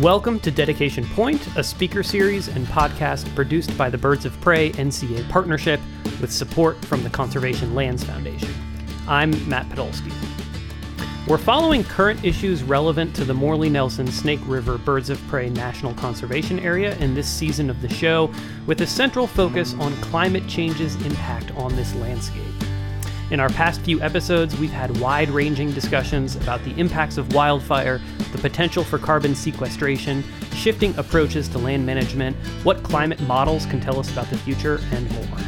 Welcome to Dedication Point, a speaker series and podcast produced by the Birds of Prey NCA partnership with support from the Conservation Lands Foundation. I'm Matt Podolsky. We're following current issues relevant to the Morley Nelson Snake River Birds of Prey National Conservation Area in this season of the show, with a central focus on climate change's impact on this landscape. In our past few episodes, we've had wide ranging discussions about the impacts of wildfire, the potential for carbon sequestration, shifting approaches to land management, what climate models can tell us about the future, and more.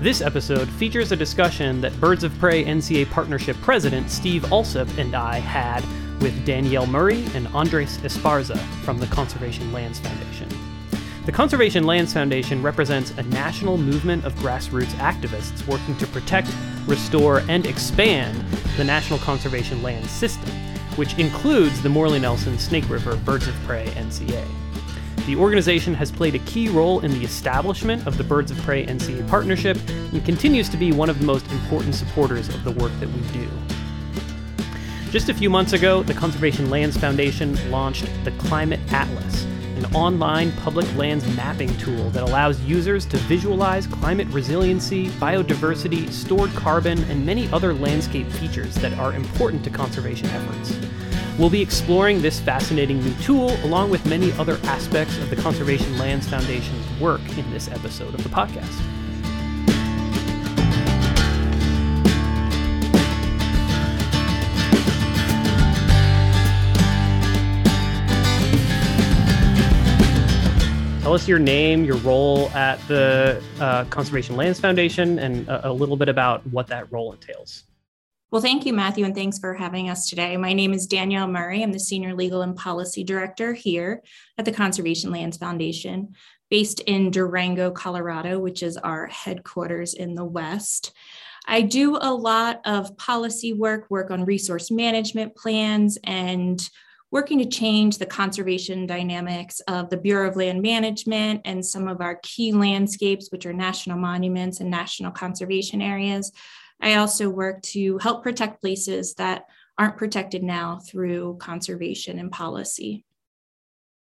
This episode features a discussion that Birds of Prey NCA Partnership President Steve Alsop and I had with Danielle Murray and Andres Esparza from the Conservation Lands Foundation. The Conservation Lands Foundation represents a national movement of grassroots activists working to protect, restore, and expand the National Conservation Land System, which includes the Morley Nelson Snake River Birds of Prey NCA. The organization has played a key role in the establishment of the Birds of Prey NCA partnership and continues to be one of the most important supporters of the work that we do. Just a few months ago, the Conservation Lands Foundation launched the Climate Atlas an online public lands mapping tool that allows users to visualize climate resiliency, biodiversity, stored carbon, and many other landscape features that are important to conservation efforts. We'll be exploring this fascinating new tool along with many other aspects of the Conservation Lands Foundation's work in this episode of the podcast. Tell us your name, your role at the uh, Conservation Lands Foundation, and a, a little bit about what that role entails. Well, thank you, Matthew, and thanks for having us today. My name is Danielle Murray. I'm the Senior Legal and Policy Director here at the Conservation Lands Foundation, based in Durango, Colorado, which is our headquarters in the West. I do a lot of policy work, work on resource management plans, and working to change the conservation dynamics of the Bureau of Land Management and some of our key landscapes, which are national monuments and national conservation areas. I also work to help protect places that aren't protected now through conservation and policy.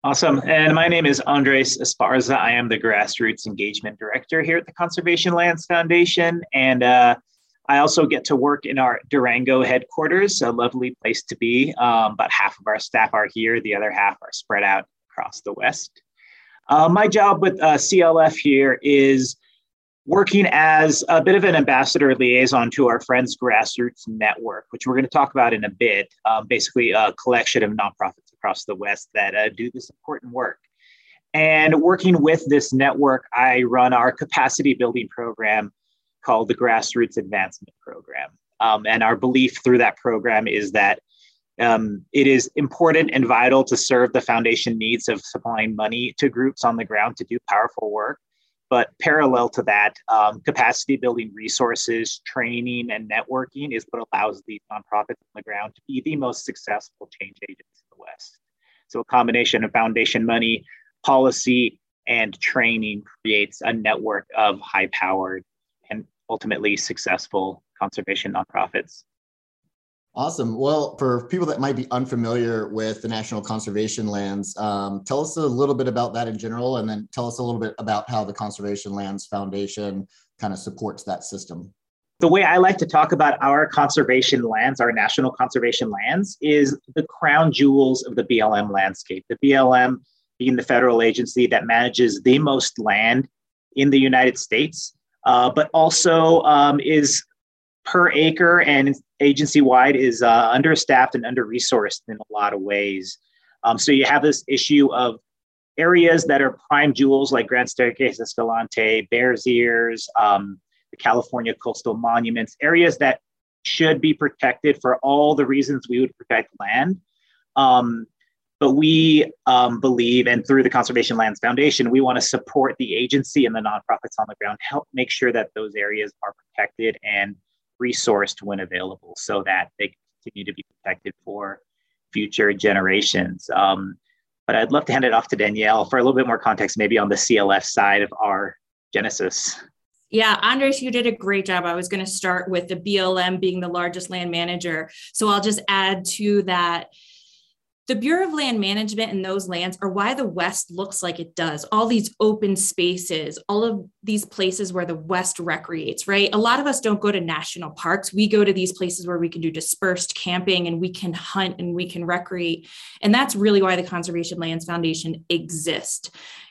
Awesome. And my name is Andres Esparza. I am the Grassroots Engagement Director here at the Conservation Lands Foundation. And uh, I also get to work in our Durango headquarters, a lovely place to be. Um, about half of our staff are here, the other half are spread out across the West. Uh, my job with uh, CLF here is working as a bit of an ambassador liaison to our Friends Grassroots Network, which we're going to talk about in a bit. Um, basically, a collection of nonprofits across the West that uh, do this important work. And working with this network, I run our capacity building program called the Grassroots Advancement Program. Um, and our belief through that program is that um, it is important and vital to serve the foundation needs of supplying money to groups on the ground to do powerful work. But parallel to that, um, capacity building resources, training, and networking is what allows these nonprofits on the ground to be the most successful change agents in the West. So, a combination of foundation money, policy, and training creates a network of high powered ultimately successful conservation nonprofits. Awesome. Well, for people that might be unfamiliar with the National Conservation Lands, um, tell us a little bit about that in general, and then tell us a little bit about how the Conservation Lands Foundation kind of supports that system. The way I like to talk about our conservation lands, our national conservation lands, is the crown jewels of the BLM landscape. The BLM being the federal agency that manages the most land in the United States uh, but also um, is per acre and agency wide is uh, understaffed and under resourced in a lot of ways. Um, so you have this issue of areas that are prime jewels like Grand Staircase Escalante, Bears Ears, um, the California coastal monuments, areas that should be protected for all the reasons we would protect land. Um, but we um, believe, and through the Conservation Lands Foundation, we want to support the agency and the nonprofits on the ground, help make sure that those areas are protected and resourced when available so that they continue to be protected for future generations. Um, but I'd love to hand it off to Danielle for a little bit more context, maybe on the CLF side of our Genesis. Yeah, Andres, you did a great job. I was going to start with the BLM being the largest land manager. So I'll just add to that the Bureau of Land Management and those lands are why the West looks like it does. All these open spaces, all of these places where the West recreates, right? A lot of us don't go to national parks. We go to these places where we can do dispersed camping and we can hunt and we can recreate. And that's really why the Conservation Lands Foundation exists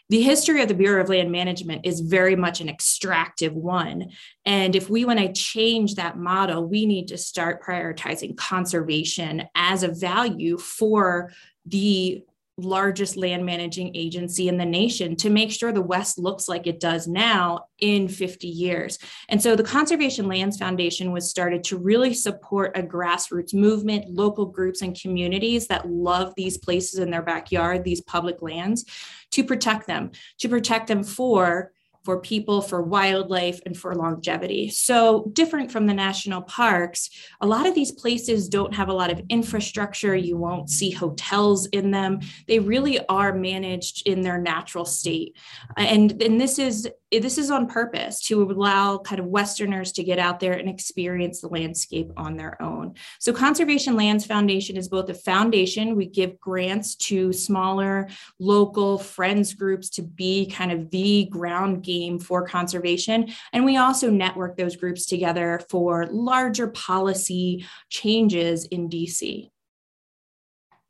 the history of the Bureau of Land Management is very much an extractive one. And if we want to change that model, we need to start prioritizing conservation as a value for the largest land managing agency in the nation to make sure the West looks like it does now in 50 years. And so the Conservation Lands Foundation was started to really support a grassroots movement, local groups and communities that love these places in their backyard, these public lands, to protect them, to protect them for for people, for wildlife, and for longevity. So, different from the national parks, a lot of these places don't have a lot of infrastructure. You won't see hotels in them. They really are managed in their natural state. And, and this is this is on purpose to allow kind of Westerners to get out there and experience the landscape on their own. So, Conservation Lands Foundation is both a foundation, we give grants to smaller local friends groups to be kind of the ground game for conservation. And we also network those groups together for larger policy changes in DC.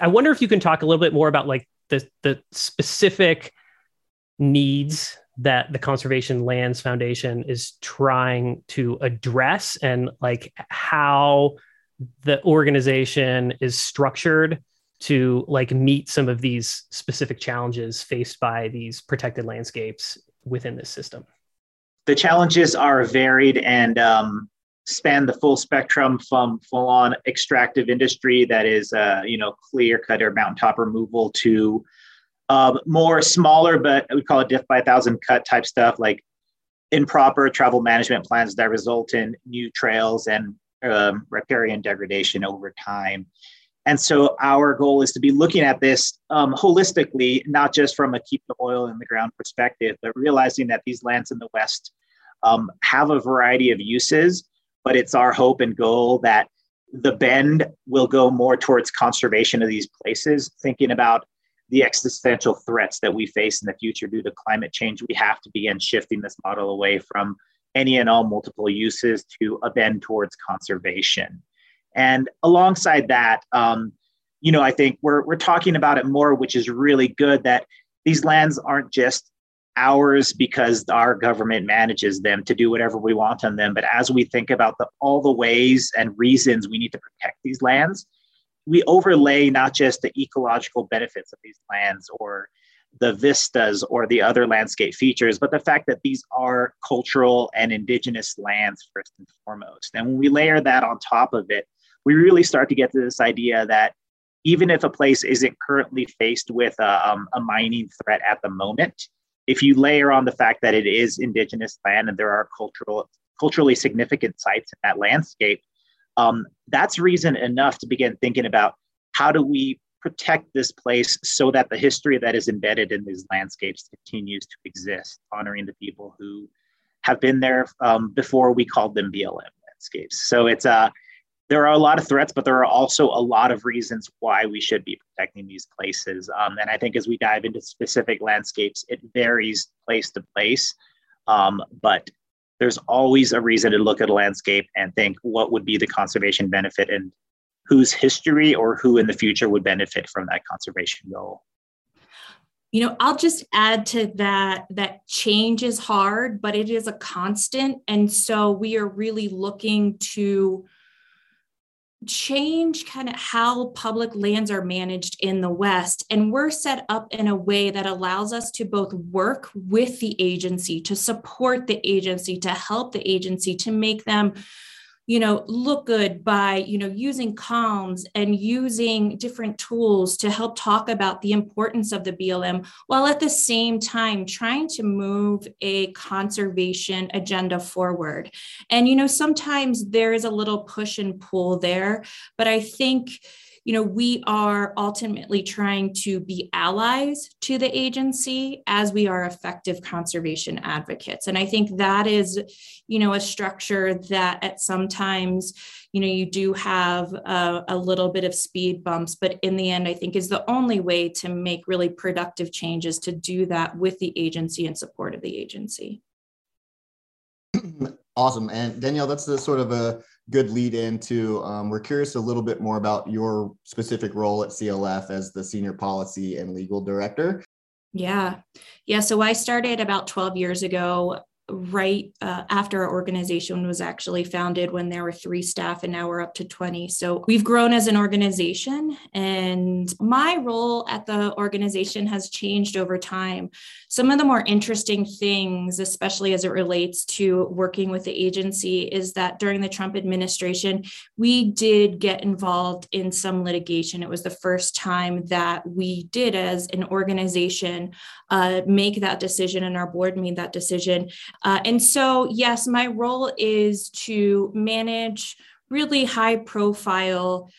I wonder if you can talk a little bit more about like the, the specific needs that the Conservation Lands Foundation is trying to address and like how the organization is structured to like meet some of these specific challenges faced by these protected landscapes within this system? The challenges are varied and um, span the full spectrum from full on extractive industry that is, uh, you know, clear cut or mountaintop removal to um, more smaller, but we call it death by a thousand cut type stuff, like improper travel management plans that result in new trails and um, riparian degradation over time. And so our goal is to be looking at this um, holistically, not just from a keep the oil in the ground perspective, but realizing that these lands in the West um, have a variety of uses. But it's our hope and goal that the bend will go more towards conservation of these places, thinking about the existential threats that we face in the future due to climate change, we have to begin shifting this model away from any and all multiple uses to a bend towards conservation. And alongside that, um, you know, I think we're, we're talking about it more, which is really good that these lands aren't just ours because our government manages them to do whatever we want on them. But as we think about the, all the ways and reasons we need to protect these lands, we overlay not just the ecological benefits of these lands or the vistas or the other landscape features, but the fact that these are cultural and indigenous lands first and foremost. And when we layer that on top of it, we really start to get to this idea that even if a place isn't currently faced with a, um, a mining threat at the moment, if you layer on the fact that it is indigenous land and there are cultural culturally significant sites in that landscape, um, that's reason enough to begin thinking about how do we protect this place so that the history that is embedded in these landscapes continues to exist, honoring the people who have been there um, before we called them BLM landscapes. So it's a uh, there are a lot of threats, but there are also a lot of reasons why we should be protecting these places. Um, and I think as we dive into specific landscapes, it varies place to place. Um, but there's always a reason to look at a landscape and think what would be the conservation benefit and whose history or who in the future would benefit from that conservation goal. You know i'll just add to that that change is hard but it is a constant. And so we are really looking to change kind of how public lands are managed in the West. And we're set up in a way that allows us to both work with the agency, to support the agency, to help the agency, to make them you know look good by you know using comms and using different tools to help talk about the importance of the blm while at the same time trying to move a conservation agenda forward. And you know sometimes there is a little push and pull there but i think you know, we are ultimately trying to be allies to the agency as we are effective conservation advocates. And I think that is, you know, a structure that at sometimes, you know, you do have a, a little bit of speed bumps, but in the end, I think is the only way to make really productive changes to do that with the agency and support of the agency. Awesome. And Danielle, that's the sort of a good lead into. Um, we're curious a little bit more about your specific role at CLF as the Senior Policy and Legal Director. Yeah. Yeah. So I started about 12 years ago right uh, after our organization was actually founded when there were three staff and now we're up to 20 so we've grown as an organization and my role at the organization has changed over time some of the more interesting things especially as it relates to working with the agency is that during the trump administration we did get involved in some litigation. It was the first time that we did as an organization uh, make that decision and our board made that decision. Uh, and so, yes, my role is to manage really high profile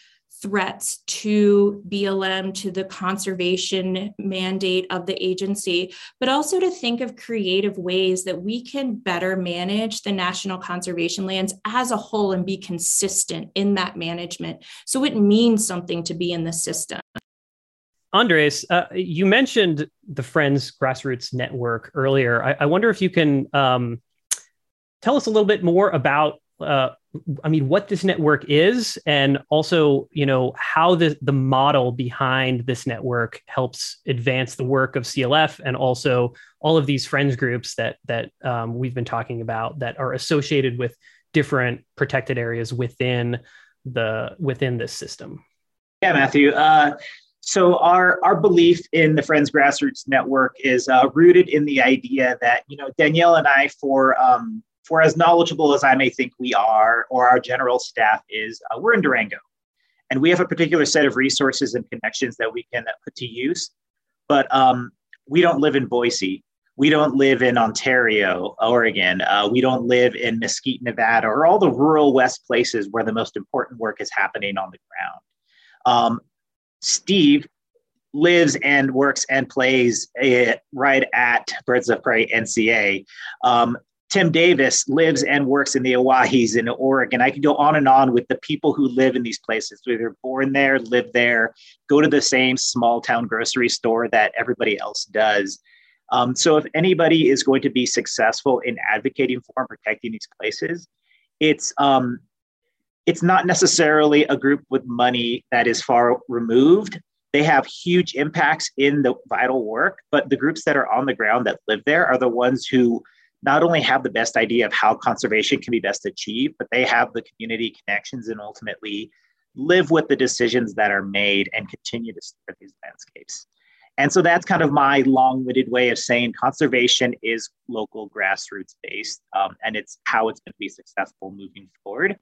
threats to BLM, to the conservation mandate of the agency, but also to think of creative ways that we can better manage the national conservation lands as a whole and be consistent in that management. So it means something to be in the system. Andres, uh, you mentioned the Friends Grassroots Network earlier. I, I wonder if you can um, tell us a little bit more about, uh, I mean, what this network is, and also, you know, how the the model behind this network helps advance the work of CLF, and also all of these friends groups that that um, we've been talking about that are associated with different protected areas within the within this system. Yeah, Matthew. Uh, so our our belief in the Friends Grassroots Network is uh, rooted in the idea that you know Danielle and I, for um, for as knowledgeable as I may think we are, or our general staff is, uh, we're in Durango, and we have a particular set of resources and connections that we can put to use. But um, we don't live in Boise. We don't live in Ontario, Oregon. Uh, we don't live in Mesquite, Nevada, or all the rural West places where the most important work is happening on the ground. Um, Steve lives and works and plays right at Birds of Prey NCA. Um, Tim Davis lives and works in the Owyhees in Oregon. I could go on and on with the people who live in these places. They're born there, live there, go to the same small town grocery store that everybody else does. Um, so if anybody is going to be successful in advocating for and protecting these places, it's um, it's not necessarily a group with money that is far removed. They have huge impacts in the vital work, but the groups that are on the ground that live there are the ones who not only have the best idea of how conservation can be best achieved, but they have the community connections and ultimately live with the decisions that are made and continue to support these landscapes. And so that's kind of my long winded way of saying conservation is local grassroots based, um, and it's how it's going to be successful moving forward.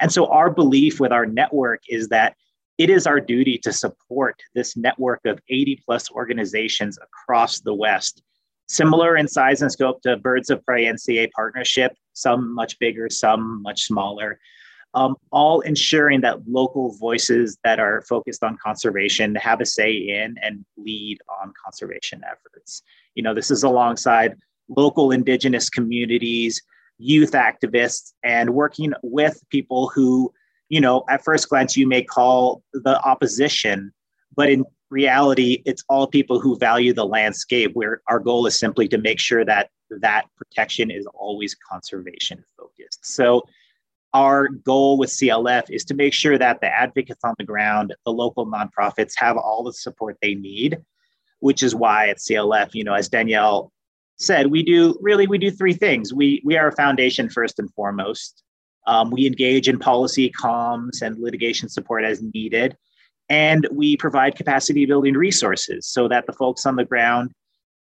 And so our belief with our network is that it is our duty to support this network of 80 plus organizations across the West, similar in size and scope to Birds of Prey NCA partnership, some much bigger, some much smaller, um, all ensuring that local voices that are focused on conservation have a say in and lead on conservation efforts. You know, this is alongside local indigenous communities, youth activists and working with people who, you know, at first glance you may call the opposition, but in reality, it's all people who value the landscape where our goal is simply to make sure that that protection is always conservation focused. So our goal with CLF is to make sure that the advocates on the ground, the local nonprofits have all the support they need, which is why at CLF, you know, as Danielle said, we do really we do three things. We we are a foundation first and foremost. Um, we engage in policy comms and litigation support as needed, and we provide capacity building resources so that the folks on the ground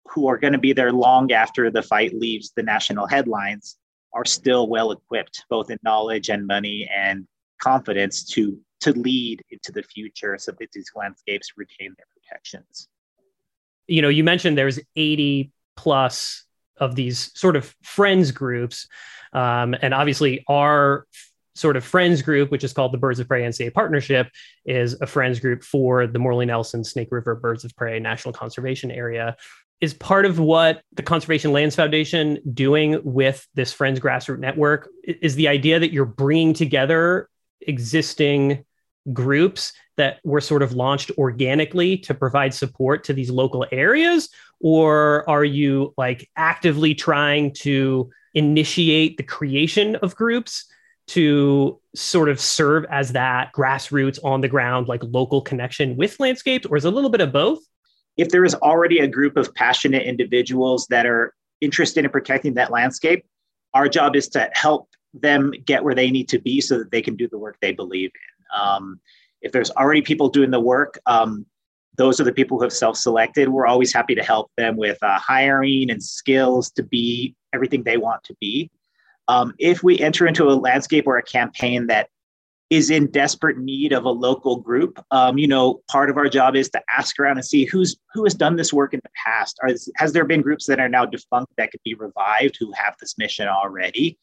who are going to be there long after the fight leaves the national headlines are still well equipped, both in knowledge and money and confidence to to lead into the future so that these landscapes retain their protections. You know, you mentioned there's 80 plus of these sort of friends groups. Um, and obviously, our sort of friends group, which is called the Birds of Prey NCA Partnership, is a friends group for the Morley Nelson Snake River Birds of Prey National Conservation Area. Is part of what the Conservation Lands Foundation doing with this Friends Grassroots Network is the idea that you're bringing together existing groups that were sort of launched organically to provide support to these local areas or are you like actively trying to initiate the creation of groups to sort of serve as that grassroots on the ground like local connection with landscapes or is a little bit of both? If there is already a group of passionate individuals that are interested in protecting that landscape our job is to help them get where they need to be so that they can do the work they believe in. Um, if there's already people doing the work um, those are the people who have self-selected. We're always happy to help them with uh, hiring and skills to be everything they want to be um, if we enter into a landscape or a campaign that is in desperate need of a local group, um, you know, part of our job is to ask around and see who's who has done this work in the past. Has there been groups that are now defunct that could be revived who have this mission already?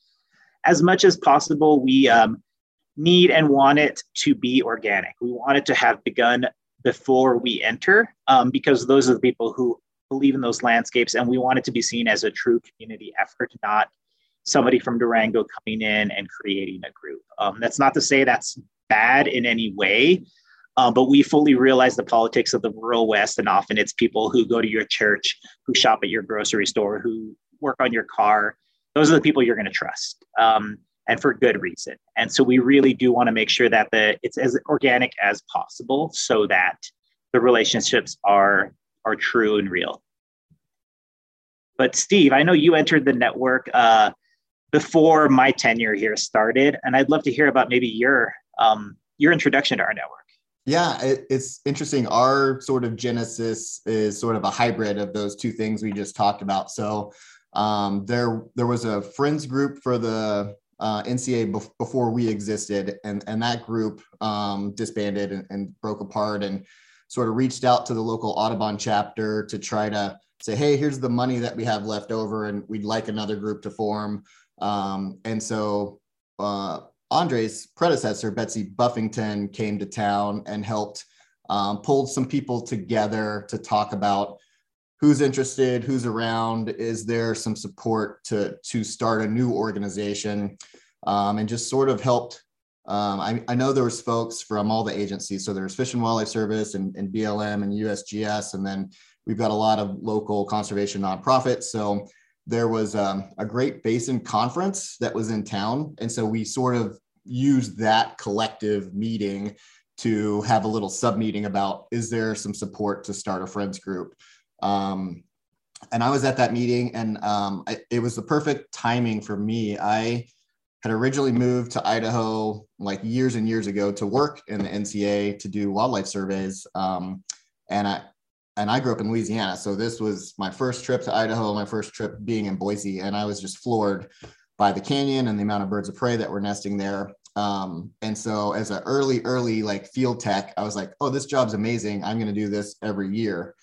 As much as possible, we um, need and want it to be organic. We want it to have begun before we enter, um, because those are the people who believe in those landscapes, and we want it to be seen as a true community effort, not somebody from Durango coming in and creating a group. Um, that's not to say that's bad in any way, um, but we fully realize the politics of the rural West, and often it's people who go to your church, who shop at your grocery store, who work on your car. Those are the people you're going to trust, um, and for good reason. And so we really do want to make sure that the it's as organic as possible, so that the relationships are are true and real. But Steve, I know you entered the network. Uh, before my tenure here started. And I'd love to hear about maybe your um, your introduction to our network. Yeah, it, it's interesting. Our sort of genesis is sort of a hybrid of those two things we just talked about. So um, there there was a friends group for the uh, NCA bef- before we existed, and and that group um, disbanded and, and broke apart, and sort of reached out to the local Audubon chapter to try to say, hey, here's the money that we have left over, and we'd like another group to form. Um, and so uh, Andres' predecessor, Betsy Buffington, came to town and helped um, pulled some people together to talk about who's interested, who's around, is there some support to to start a new organization, um, and just sort of helped. Um, I, I, know there was folks from all the agencies, so there's Fish and Wildlife Service and, and BLM and USGS, and then we've got a lot of local conservation nonprofits. So there was um, a Great Basin Conference that was in town. And so we sort of used that collective meeting to have a little sub meeting about is there some support to start a friends group? Um, and I was at that meeting, and um, I, it was the perfect timing for me. I had originally moved to Idaho like years and years ago to work in the NCA to do wildlife surveys. Um, and I, and I grew up in Louisiana. So this was my first trip to Idaho, my first trip being in Boise. And I was just floored by the canyon and the amount of birds of prey that were nesting there. Um, and so as an early, early like field tech, I was like, oh, this job's amazing. I'm going to do this every year.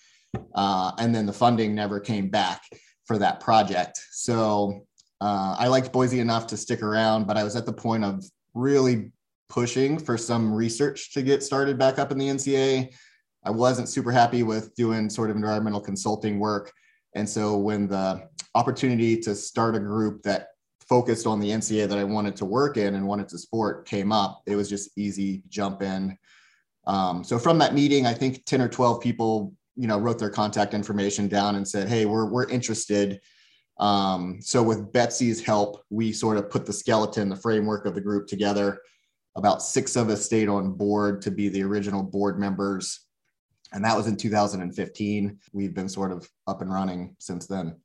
Uh, and then the funding never came back for that project. So uh, I liked Boise enough to stick around, but I was at the point of really pushing for some research to get started back up in the NCA I wasn't super happy with doing sort of environmental consulting work. And so when the opportunity to start a group that focused on the NCA that I wanted to work in and wanted to support came up, it was just easy jump in. Um, so from that meeting, I think 10 or 12 people, you know, wrote their contact information down and said, Hey, we're, we're interested. Um, so with Betsy's help, we sort of put the skeleton, the framework of the group together. About six of us stayed on board to be the original board members and that was in 2015 we've been sort of up and running since then.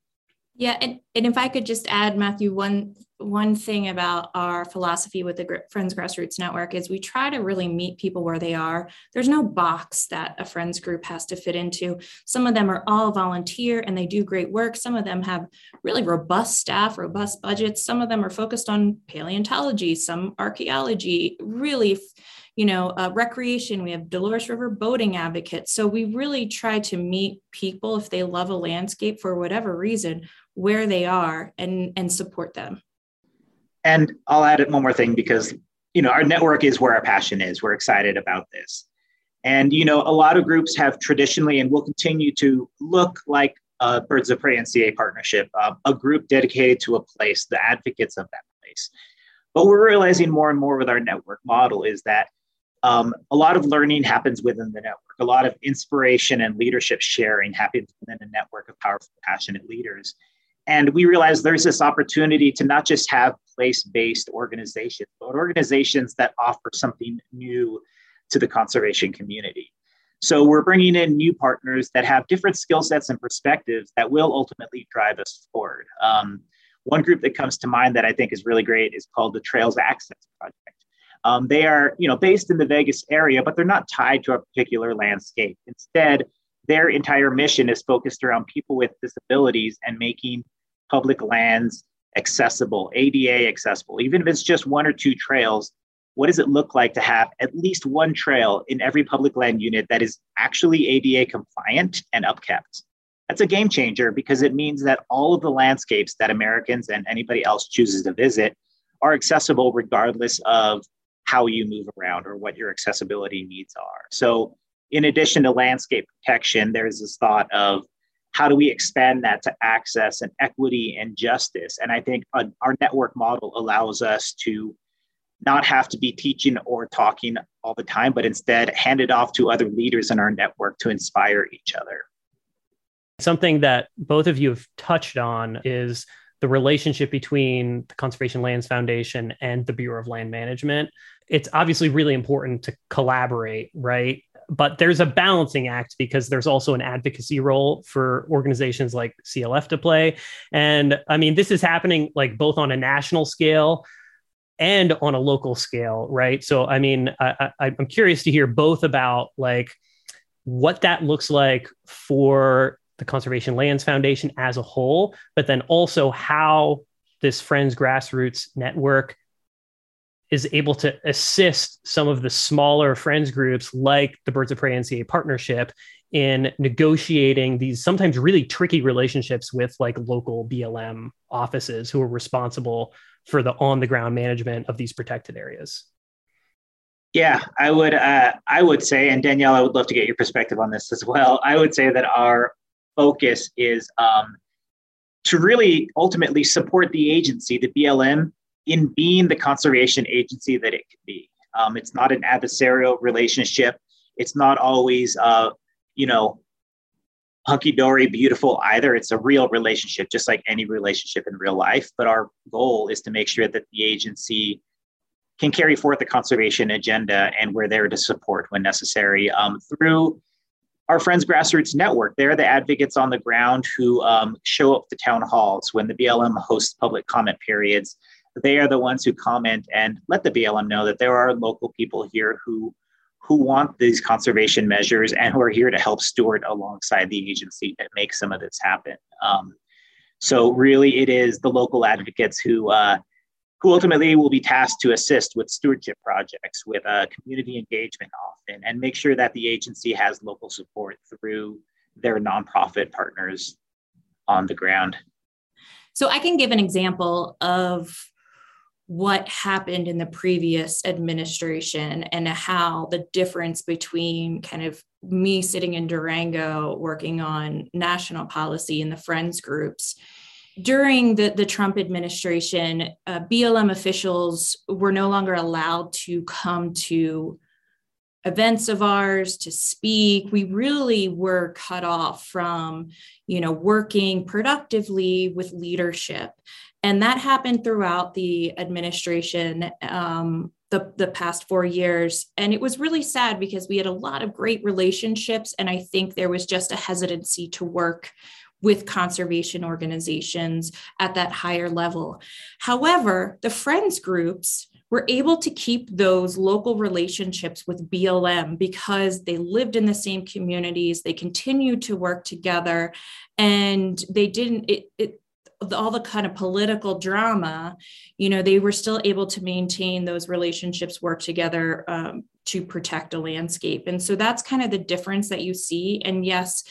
Yeah and, and if i could just add matthew one one thing about our philosophy with the friends grassroots network is we try to really meet people where they are. There's no box that a friends group has to fit into. Some of them are all volunteer and they do great work. Some of them have really robust staff robust budgets. Some of them are focused on paleontology some archaeology really you know, uh, recreation, we have Dolores River boating advocates. So we really try to meet people if they love a landscape for whatever reason, where they are and, and support them. And I'll add it one more thing because you know, our network is where our passion is. We're excited about this. And, you know, a lot of groups have traditionally and will continue to look like uh, Birds of Prey NCA partnership, uh, a group dedicated to a place, the advocates of that place. But we're realizing more and more with our network model is that um, a lot of learning happens within the network. A lot of inspiration and leadership sharing happens within a network of powerful, passionate leaders. And we realize there's this opportunity to not just have place based organizations, but organizations that offer something new to the conservation community. So we're bringing in new partners that have different skill sets and perspectives that will ultimately drive us forward. Um, one group that comes to mind that I think is really great is called the Trails Access Project. Um, they are, you know, based in the Vegas area, but they're not tied to a particular landscape. Instead, their entire mission is focused around people with disabilities and making public lands accessible, ADA accessible. Even if it's just one or two trails, what does it look like to have at least one trail in every public land unit that is actually ADA compliant and upkept? That's a game changer because it means that all of the landscapes that Americans and anybody else chooses to visit are accessible regardless of how you move around or what your accessibility needs are. So, in addition to landscape protection, there's this thought of how do we expand that to access and equity and justice? And I think uh, our network model allows us to not have to be teaching or talking all the time, but instead hand it off to other leaders in our network to inspire each other. Something that both of you have touched on is the relationship between the Conservation Lands Foundation and the Bureau of Land Management. It's obviously really important to collaborate, right? but there's a balancing act because there's also an advocacy role for organizations like CLF to play. And I mean, this is happening like both on a national scale and on a local scale, right? So, I mean, I, I, I'm curious to hear both about like what that looks like for the Conservation Lands Foundation as a whole, but then also how this Friends Grassroots Network is able to assist some of the smaller friends groups like the Birds of Prey NCA partnership in negotiating these sometimes really tricky relationships with like local BLM offices who are responsible for the on the ground management of these protected areas. Yeah, I would uh, I would say, and Danielle, I would love to get your perspective on this as well. I would say that our focus is um, to really ultimately support the agency, the BLM, in being the conservation agency that it can be. Um, it's not an adversarial relationship. It's not always, uh, you know, hunky dory beautiful either. It's a real relationship, just like any relationship in real life. But our goal is to make sure that the agency can carry forth the conservation agenda, and we're there to support when necessary um, through our Friends Grassroots Network. They're the advocates on the ground who um, show up to town halls when the BLM hosts public comment periods they are the ones who comment and let the BLM know that there are local people here who who want these conservation measures and who are here to help steward alongside the agency that makes some of this happen. Um, so really, it is the local advocates who uh, who ultimately will be tasked to assist with stewardship projects, with uh, community engagement often, and make sure that the agency has local support through their nonprofit partners on the ground. So I can give an example of what happened in the previous administration and how the difference between kind of me sitting in Durango working on national policy and the friends groups. During the, the Trump administration, uh, BLM officials were no longer allowed to come to events of ours to speak we really were cut off from you know working productively with leadership and that happened throughout the administration um, the, the past four years. And it was really sad because we had a lot of great relationships. And I think there was just a hesitancy to work with conservation organizations at that higher level. However, the friends groups were able to keep those local relationships with BLM because they lived in the same communities, they continued to work together, and they didn't, it, it all the kind of political drama, you know, they were still able to maintain those relationships, work together um, to protect a landscape. And so that's kind of the difference that you see. And yes,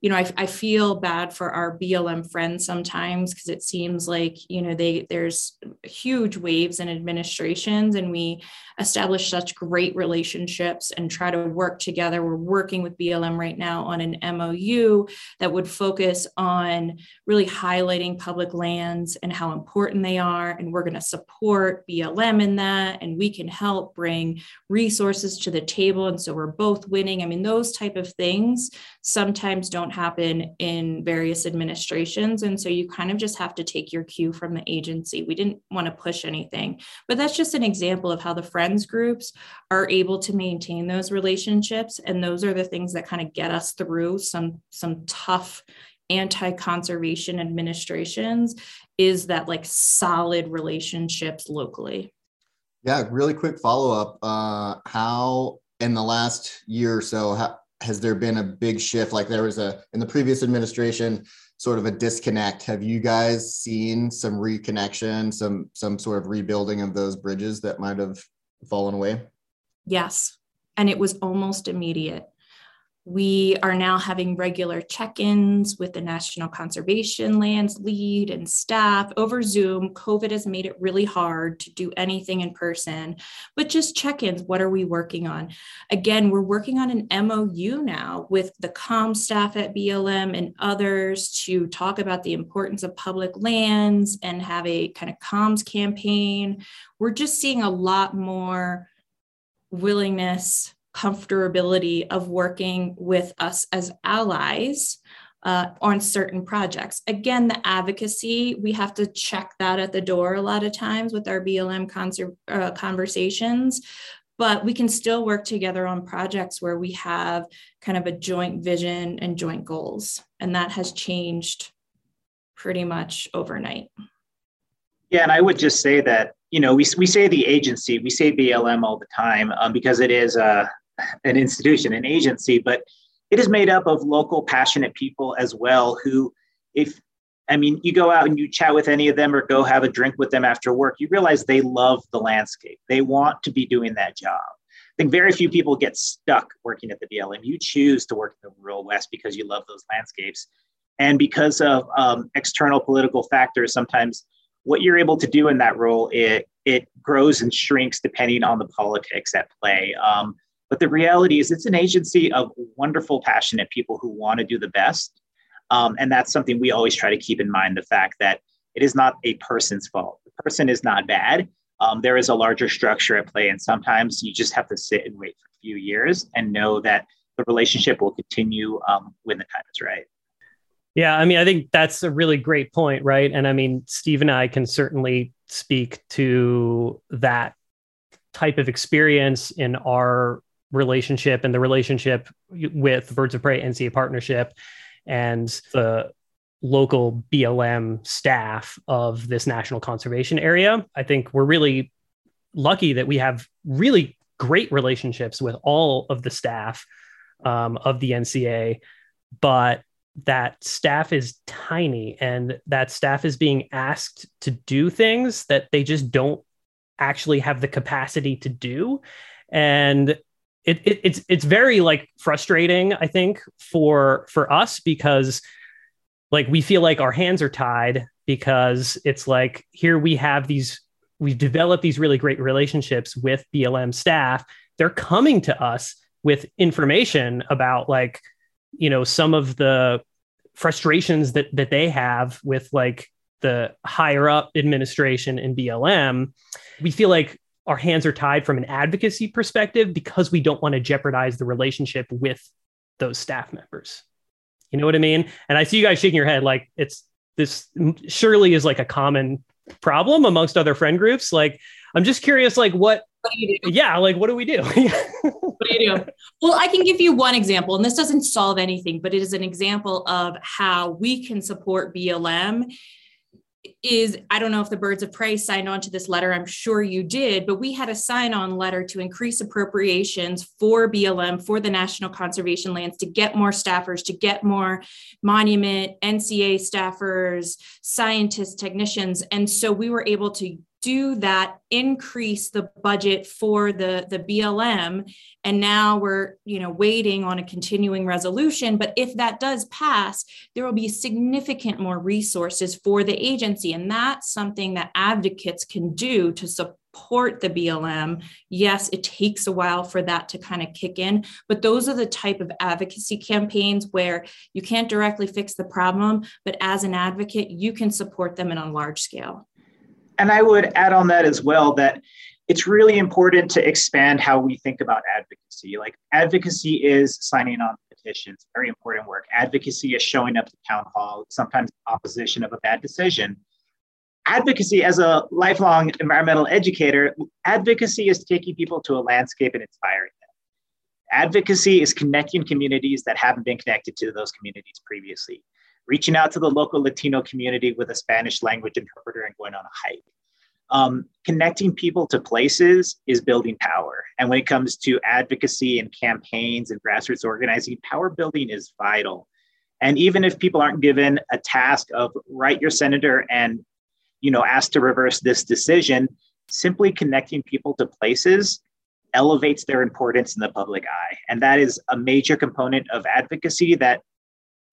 you know, I, I feel bad for our BLM friends sometimes because it seems like, you know, they there's huge waves in administrations and we establish such great relationships and try to work together. We're working with BLM right now on an MOU that would focus on really highlighting public lands and how important they are. And we're going to support BLM in that. And we can help bring resources to the table. And so we're both winning. I mean, those type of things sometimes don't happen in various administrations. And so you kind of just have to take your cue from the agency. We didn't want to push anything, but that's just an example of how the friends groups are able to maintain those relationships. And those are the things that kind of get us through some, some tough anti-conservation administrations is that like solid relationships locally. Yeah, really quick follow up. Uh, how in the last year or so, how, has there been a big shift? Like there was a in the previous administration, sort of a disconnect. Have you guys seen some reconnection, some some sort of rebuilding of those bridges that might have fallen away? Yes, and it was almost immediate. We are now having regular check ins with the National Conservation Lands lead and staff over Zoom. COVID has made it really hard to do anything in person, but just check ins. What are we working on? Again, we're working on an MOU now with the COM staff at BLM and others to talk about the importance of public lands and have a kind of comms campaign. We're just seeing a lot more willingness comfortability of working with us as allies uh, on certain projects. Again, the advocacy, we have to check that at the door a lot of times with our BLM uh, conversations, but we can still work together on projects where we have kind of a joint vision and joint goals. And that has changed pretty much overnight. Yeah, and I would just say that you know we, we say the agency, we say BLM all the time um, because it is a an institution, an agency, but it is made up of local passionate people as well who if I mean, you go out and you chat with any of them or go have a drink with them after work, you realize they love the landscape. They want to be doing that job. I think very few people get stuck working at the BLM. You choose to work in the rural West because you love those landscapes. And because of um, external political factors, sometimes what you're able to do in that role, it, it grows and shrinks depending on the politics at play. Um, but the reality is, it's an agency of wonderful, passionate people who want to do the best. Um, and that's something we always try to keep in mind the fact that it is not a person's fault. The person is not bad. Um, there is a larger structure at play. And sometimes you just have to sit and wait for a few years and know that the relationship will continue um, when the time is right. Yeah, I mean, I think that's a really great point, right? And I mean, Steve and I can certainly speak to that type of experience in our relationship and the relationship with Birds of Prey NCA partnership and the local BLM staff of this national conservation area. I think we're really lucky that we have really great relationships with all of the staff um, of the NCA, but that staff is tiny and that staff is being asked to do things that they just don't actually have the capacity to do. And it, it, it's it's very like frustrating i think for for us because like we feel like our hands are tied because it's like here we have these we've developed these really great relationships with blm staff. They're coming to us with information about like you know some of the frustrations that that they have with like the higher up administration in blm we feel like our hands are tied from an advocacy perspective because we don't want to jeopardize the relationship with those staff members. You know what I mean? And I see you guys shaking your head like it's this surely is like a common problem amongst other friend groups. Like, I'm just curious, like what, what do you do? Yeah, like what do we do? what do you do? Well, I can give you one example, and this doesn't solve anything, but it is an example of how we can support BLM is I don't know if the Birds of Prey signed on to this letter. I'm sure you did, but we had a sign on letter to increase appropriations for BLM, for the National Conservation Lands, to get more staffers, to get more monument, NCA staffers, scientists, technicians. And so we were able to do that increase the budget for the the BLM and now we're you know waiting on a continuing resolution but if that does pass there will be significant more resources for the agency and that's something that advocates can do to support the BLM. Yes, it takes a while for that to kind of kick in, but those are the type of advocacy campaigns where you can't directly fix the problem, but as an advocate, you can support them in a large scale. And I would add on that as well that it's really important to expand how we think about advocacy. Like advocacy is signing on petitions, very important work. Advocacy is showing up to town hall, sometimes opposition of a bad decision advocacy as a lifelong environmental educator, advocacy is taking people to a landscape and inspiring them. Advocacy is connecting communities that haven't been connected to those communities previously, reaching out to the local Latino community with a Spanish language interpreter and going on a hike. Um, connecting people to places is building power. And when it comes to advocacy and campaigns and grassroots organizing, power building is vital. And even if people aren't given a task of write your senator and you know, asked to reverse this decision, simply connecting people to places elevates their importance in the public eye. And that is a major component of advocacy that,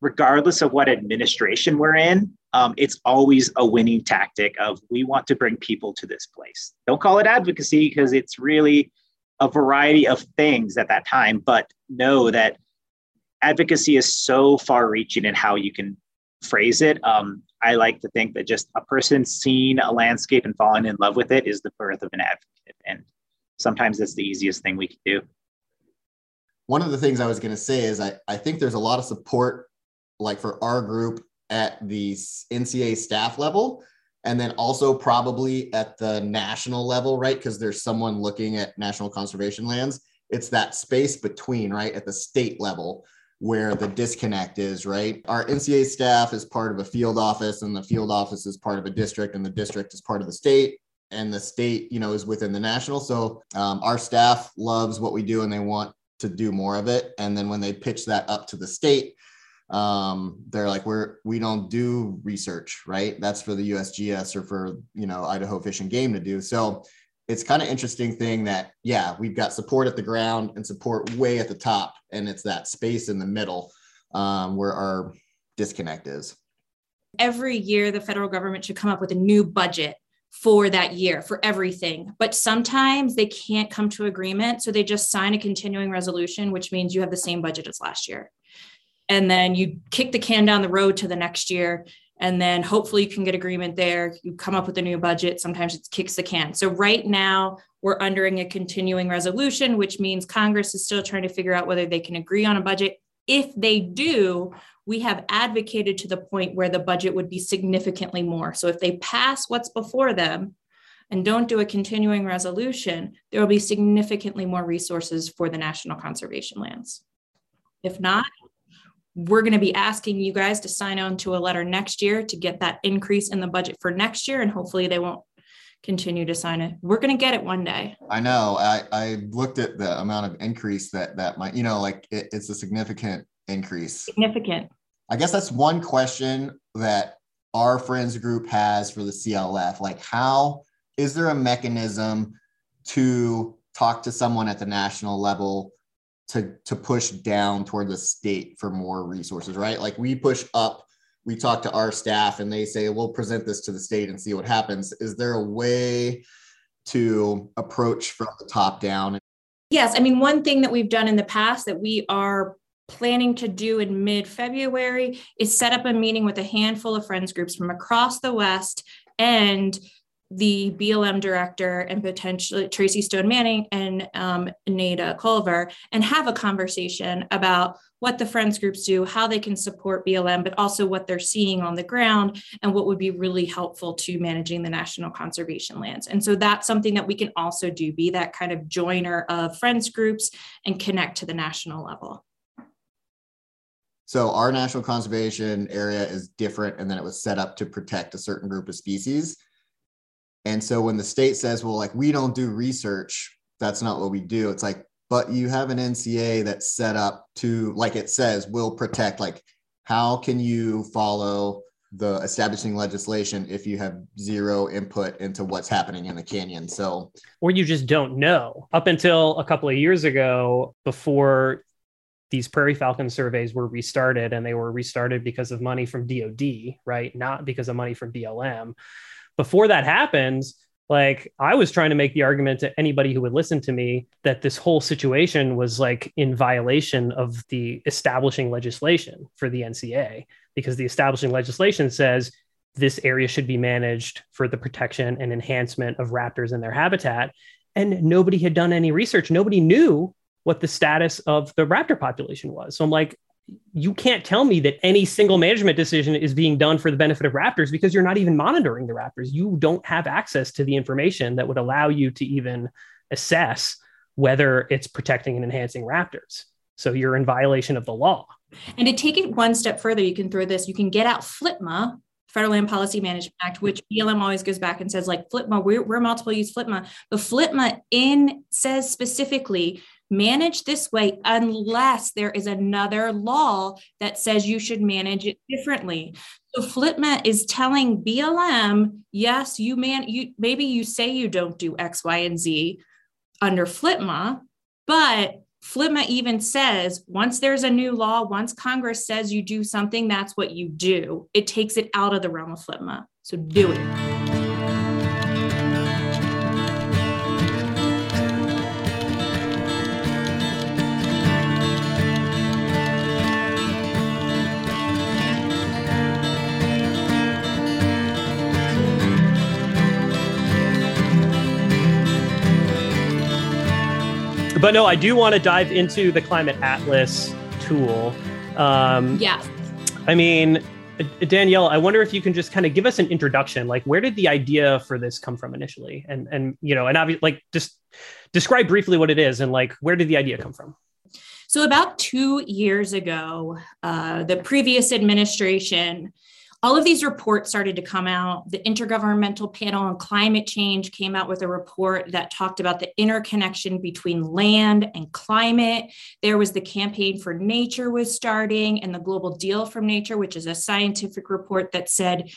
regardless of what administration we're in, um, it's always a winning tactic of we want to bring people to this place. Don't call it advocacy because it's really a variety of things at that time, but know that advocacy is so far reaching in how you can phrase it. Um, I like to think that just a person seeing a landscape and falling in love with it is the birth of an advocate. And sometimes that's the easiest thing we can do. One of the things I was going to say is I, I think there's a lot of support, like for our group at the NCA staff level, and then also probably at the national level, right? Because there's someone looking at national conservation lands. It's that space between, right, at the state level where the disconnect is, right? Our NCA staff is part of a field office, and the field office is part of a district, and the district is part of the state, and the state, you know, is within the national. So um, our staff loves what we do, and they want to do more of it. And then when they pitch that up to the state, um, they're like, we're we don't do research, right? That's for the USGS or for you know Idaho Fish and Game to do. So it's kind of interesting thing that yeah we've got support at the ground and support way at the top and it's that space in the middle um, where our disconnect is every year the federal government should come up with a new budget for that year for everything but sometimes they can't come to agreement so they just sign a continuing resolution which means you have the same budget as last year and then you kick the can down the road to the next year. And then hopefully you can get agreement there. You come up with a new budget. Sometimes it kicks the can. So right now we're undering a continuing resolution which means congress is still trying to figure out whether they can agree on a budget. If they do we have advocated to the point where the budget would be significantly more. So if they pass what's before them and don't do a continuing resolution there will be significantly more resources for the national conservation lands. If not we're going to be asking you guys to sign on to a letter next year to get that increase in the budget for next year. And hopefully they won't continue to sign it. We're going to get it one day. I know. I, I looked at the amount of increase that that might, you know, like it, it's a significant increase. Significant. I guess that's one question that our friends group has for the CLF. Like, how is there a mechanism to talk to someone at the national level to to push down toward the state for more resources, right? Like we push up, we talk to our staff and they say, we'll present this to the state and see what happens. Is there a way to approach from the top down? Yes. I mean, one thing that we've done in the past that we are planning to do in mid February is set up a meeting with a handful of friends groups from across the West and the BLM director and potentially Tracy Stone Manning and um, Nada Culver and have a conversation about what the friends groups do, how they can support BLM, but also what they're seeing on the ground and what would be really helpful to managing the national conservation lands. And so that's something that we can also do, be that kind of joiner of friends groups and connect to the national level. So our national conservation area is different and then it was set up to protect a certain group of species and so when the state says, well, like we don't do research, that's not what we do. It's like, but you have an NCA that's set up to, like it says, will protect. Like, how can you follow the establishing legislation if you have zero input into what's happening in the canyon. So, or you just don't know. Up until a couple of years ago, before these prairie falcon surveys were restarted, and they were restarted because of money from DoD, right? Not because of money from BLM. Before that happens, like I was trying to make the argument to anybody who would listen to me that this whole situation was like in violation of the establishing legislation for the NCA because the establishing legislation says this area should be managed for the protection and enhancement of raptors and their habitat. And nobody had done any research. Nobody knew what the status of the raptor population was. So I'm like, you can't tell me that any single management decision is being done for the benefit of raptors because you're not even monitoring the raptors. You don't have access to the information that would allow you to even assess whether it's protecting and enhancing raptors. So you're in violation of the law. And to take it one step further, you can throw this, you can get out FLPMA, Federal Land Policy Management Act, which BLM always goes back and says, like FLPMA, we're, we're multiple use FLPMA. The FLPMA in says specifically, manage this way unless there is another law that says you should manage it differently. So FLPMA is telling BLM, yes, you man, you maybe you say you don't do X, Y, and Z under FLPMA, but FLPMA even says once there's a new law, once Congress says you do something, that's what you do. It takes it out of the realm of FLPMA. So do it. But no, I do want to dive into the Climate Atlas tool. Um, yeah. I mean, Danielle, I wonder if you can just kind of give us an introduction. Like, where did the idea for this come from initially? And and you know, and obviously, like, just describe briefly what it is and like where did the idea come from? So about two years ago, uh, the previous administration all of these reports started to come out. The Intergovernmental Panel on Climate Change came out with a report that talked about the interconnection between land and climate. There was the Campaign for Nature was starting and the Global Deal from Nature, which is a scientific report that said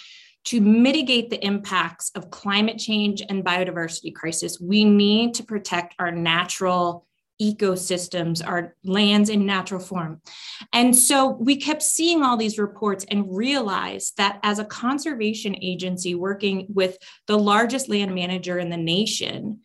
to mitigate the impacts of climate change and biodiversity crisis, we need to protect our natural ecosystems, our lands in natural form. And so we kept seeing all these reports and realized that as a conservation agency working with the largest land manager in the nation,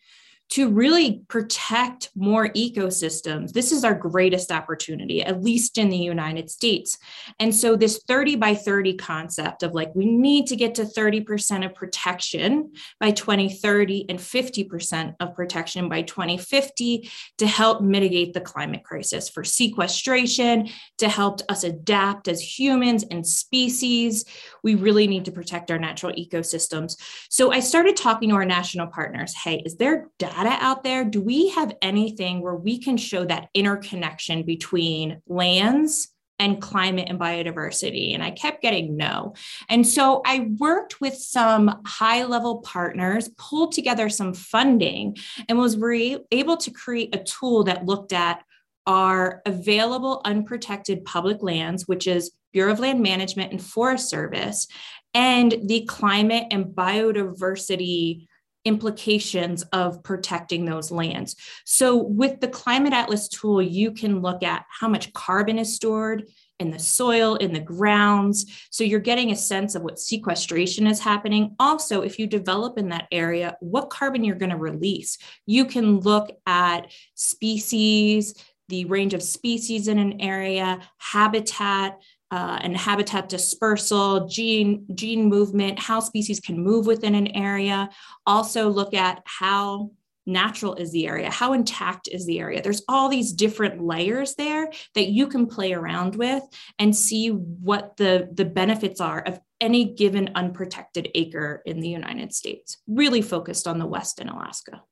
to really protect more ecosystems. This is our greatest opportunity, at least in the United States. And so, this 30 by 30 concept of like, we need to get to 30% of protection by 2030 and 50% of protection by 2050 to help mitigate the climate crisis for sequestration, to help us adapt as humans and species. We really need to protect our natural ecosystems. So, I started talking to our national partners hey, is there data? Data out there? Do we have anything where we can show that interconnection between lands and climate and biodiversity? And I kept getting no. And so I worked with some high level partners, pulled together some funding, and was re- able to create a tool that looked at our available unprotected public lands, which is Bureau of Land Management and Forest Service, and the climate and biodiversity implications of protecting those lands. So, with the Climate Atlas tool, you can look at how much carbon is stored in the soil, in the grounds. So, you're getting a sense of what sequestration is happening. Also, if you develop in that area, what carbon you're going to release. You can look at species, the range of species in an area, habitat, uh, and habitat dispersal, gene, gene movement, how species can move within an area. Also look at how natural is the area, how intact is the area. There's all these different layers there that you can play around with and see what the, the benefits are of any given unprotected acre in the United States, really focused on the West and Alaska.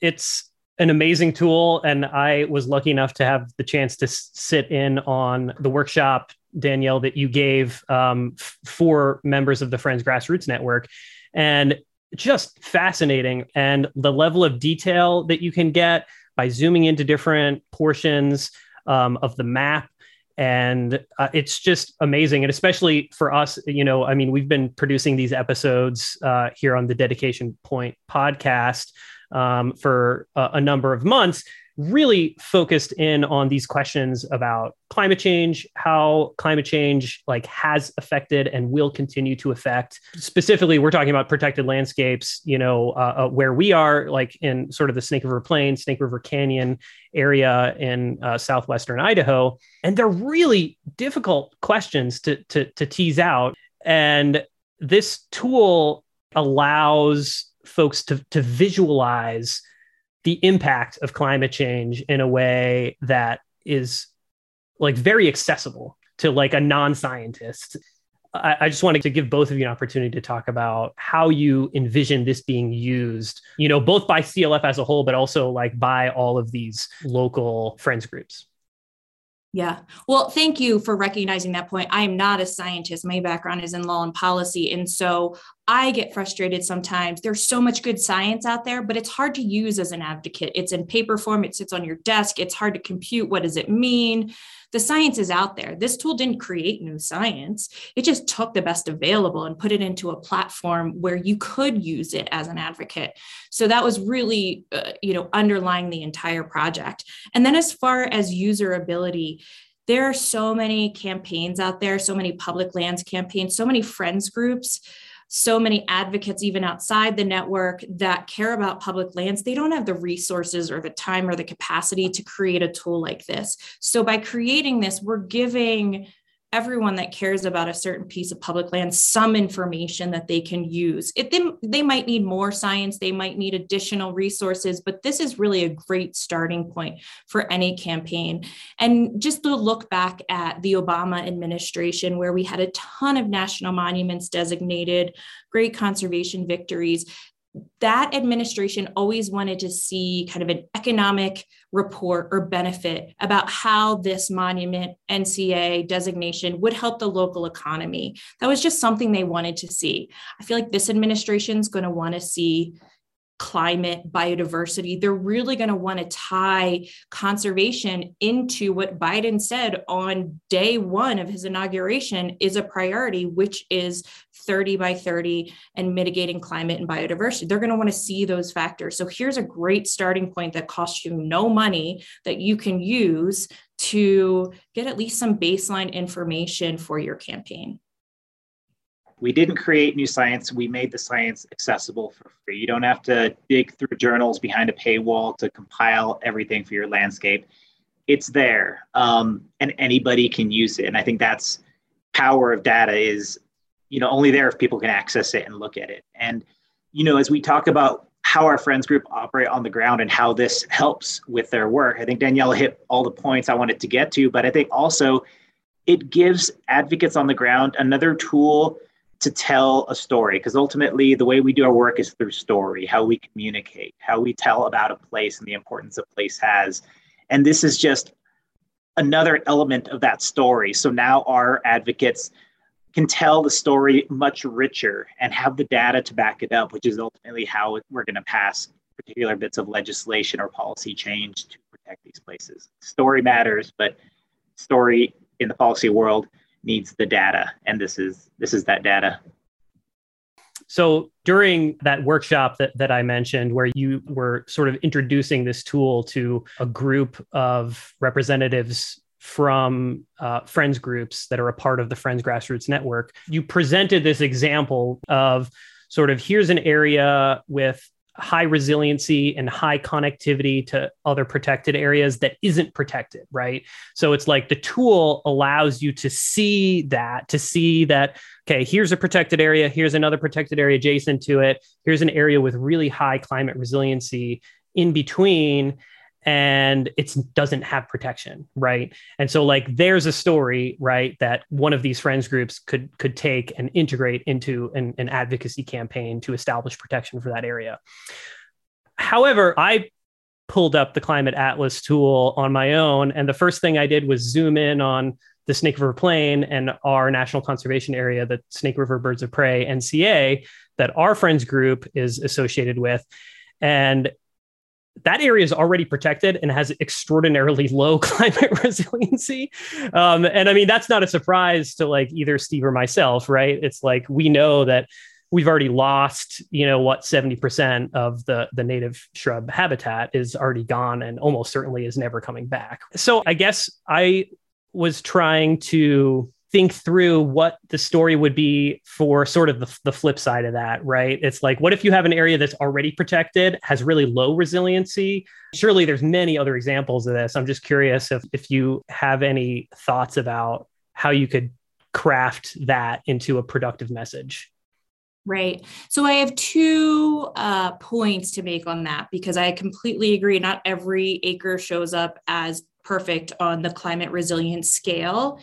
It's an amazing tool. And I was lucky enough to have the chance to sit in on the workshop, Danielle, that you gave um, for members of the Friends Grassroots Network. And just fascinating. And the level of detail that you can get by zooming into different portions um, of the map and uh, it's just amazing and especially for us you know i mean we've been producing these episodes uh, here on the dedication point podcast um, for a, a number of months really focused in on these questions about climate change how climate change like has affected and will continue to affect specifically we're talking about protected landscapes you know uh, uh, where we are like in sort of the snake river plain snake river canyon area in uh, southwestern idaho. And they're really difficult questions to, to to tease out. And this tool allows folks to to visualize the impact of climate change in a way that is like very accessible to like a non-scientist. I, I, just wanted to give both of you an opportunity to talk about how you envision this being used you know both by clf as a whole but also like by all of these local friends groups yeah. Well, thank you for recognizing that point. I am not a scientist. My background is in law and policy. And so I get frustrated sometimes. There's so much good science out there, but it's hard to use as an advocate. It's in paper form, it sits on your desk. It's hard to compute. What does it mean? The science is out there. This tool didn't create new science. It just took the best available and put it into a platform where you could use it as an advocate. So that was really, uh, you know, underlying the entire project. And then as far as userability, there are so many campaigns out there, so many public lands campaigns, so many friends groups so many advocates, even outside the network, that care about public lands, they don't have the resources or the time or the capacity to create a tool like this. So by creating this, we're giving everyone that cares about a certain piece of public land some information that they can use. It, they, they might need more science, they might need additional resources, but this is really a great starting point for any campaign. And just to look back at the Obama administration, where we had a ton of national monuments designated, great conservation victories, that administration always wanted to see kind of an economic report or benefit about how this monument NCA designation would help the local economy. That was just something they wanted to see. I feel like this administration is going to want to see climate, biodiversity. They're really going to want to tie conservation into what Biden said on day one of his inauguration is a priority, which is 30 by 30 and mitigating climate and biodiversity. They're going to want to see those factors. So here's a great starting point that costs you no money that you can use to get at least some baseline information for your campaign. We didn't create new science. We made the science accessible for free. You don't have to dig through journals behind a paywall to compile everything for your landscape. It's there um, and anybody can use it. And i think that's power of data is you know only there if people can access it and look at it. And you know as we talk about how our friends group operate on the ground and how this helps with their work i think danielle hit all the points i wanted to get to but i think also it gives advocates on the ground another tool to tell a story because ultimately the way we do our work is through story how we communicate how we tell about a place and the importance a place has. And this is just another element of that story. So now our advocates can tell the story much richer and have the data to back it up which is ultimately how we're going to pass particular bits of legislation or policy change to protect these places. Story matters but story in the policy world needs the data and this is this is that data. So during that workshop that, that I mentioned, where you were sort of introducing this tool to a group of representatives from uh, friends groups that are a part of the Friends Grassroots Network, you presented this example of sort of here's an area with high resiliency and high connectivity to other protected areas that isn't protected, right? So it's like the tool allows you to see that, to see that, okay, here's a protected area, here's another protected area adjacent to it, here's an area with really high climate resiliency in between and it doesn't have protection right? And so like there's a story right that one of these friends groups could could take and integrate into an, an advocacy campaign to establish protection for that area. However i pulled up the climate atlas tool on my own and the first thing i did was zoom in on the snake river plain and our national conservation area the snake river birds of prey nca that our friends group is associated with. And that area is already protected and has extraordinarily low climate resiliency. Um, and I mean, that's not a surprise to like either Steve or myself, right? It's like we know that we've already lost, you know, what 70% of the, the native shrub habitat is already gone and almost certainly is never coming back. So I guess I was trying to think through what the story would be for sort of the, the flip side of that, right? It's like, what if you have an area that's already protected, has really low resiliency? Surely there's many other examples of this. I'm just curious if, if you have any thoughts about how you could craft that into a productive message. Right. So I have two uh, points to make on that because I completely agree. Not every acre shows up as perfect on the climate resilience scale.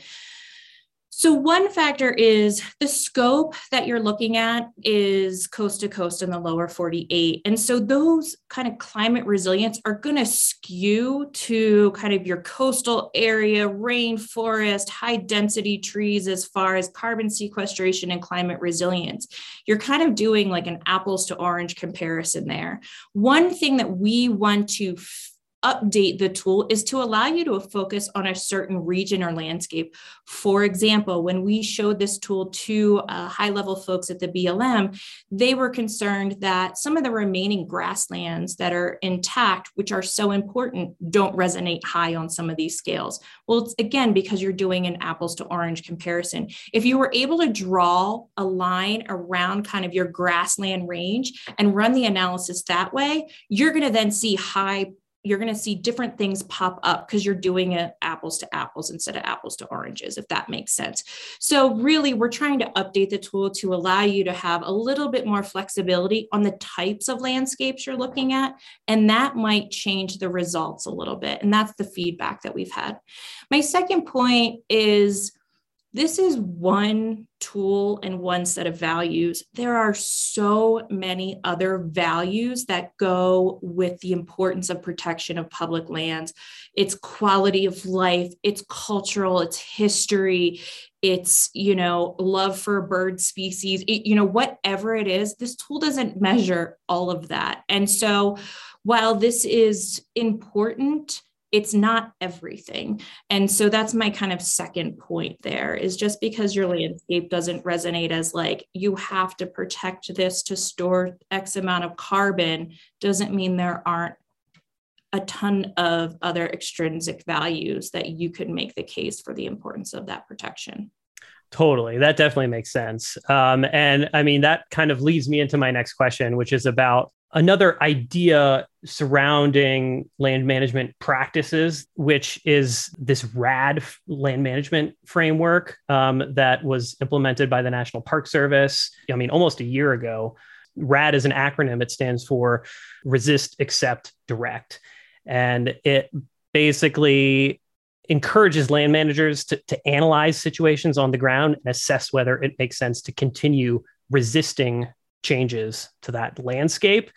So, one factor is the scope that you're looking at is coast to coast in the lower 48. And so, those kind of climate resilience are going to skew to kind of your coastal area, rainforest, high density trees as far as carbon sequestration and climate resilience. You're kind of doing like an apples to orange comparison there. One thing that we want to update the tool is to allow you to focus on a certain region or landscape. For example, when we showed this tool to uh, high level folks at the BLM, they were concerned that some of the remaining grasslands that are intact, which are so important, don't resonate high on some of these scales. Well, it's again because you're doing an apples to orange comparison. If you were able to draw a line around kind of your grassland range and run the analysis that way, you're going to then see high you're going to see different things pop up because you're doing it apples to apples instead of apples to oranges, if that makes sense. So, really, we're trying to update the tool to allow you to have a little bit more flexibility on the types of landscapes you're looking at. And that might change the results a little bit. And that's the feedback that we've had. My second point is this is one tool and one set of values. There are so many other values that go with the importance of protection of public lands. It's quality of life, it's cultural, it's history, it's you know love for bird species it, you know whatever it is this tool doesn't measure all of that and so while this is important it's not everything. And so that's my kind of second point there is just because your landscape doesn't resonate as like you have to protect this to store X amount of carbon doesn't mean there aren't a ton of other extrinsic values that you could make the case for the importance of that protection. Totally. That definitely makes sense. Um, and I mean, that kind of leads me into my next question, which is about another idea surrounding land management practices, which is this RAD land management framework um, that was implemented by the National Park Service, I mean, almost a year ago. RAD is an acronym, it stands for Resist, Accept, Direct. And it basically encourages land managers to, to analyze situations on the ground and assess whether it makes sense to continue resisting changes to that landscape.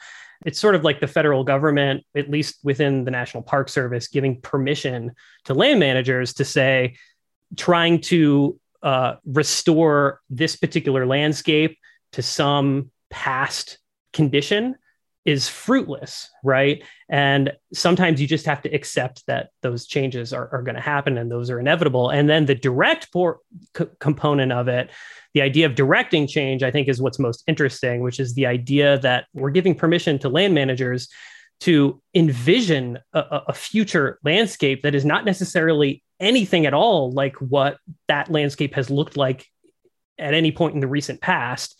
It's sort of like the federal government, at least within the National Park Service, giving permission to land managers to say, trying to uh, restore this particular landscape to some past condition is fruitless, right? And sometimes you just have to accept that those changes are, are going to happen and those are inevitable. And then the direct por- co- component of it, the idea of directing change, I think is what's most interesting, which is the idea that we're giving permission to land managers to envision a, a future landscape that is not necessarily anything at all like what that landscape has looked like at any point in the recent past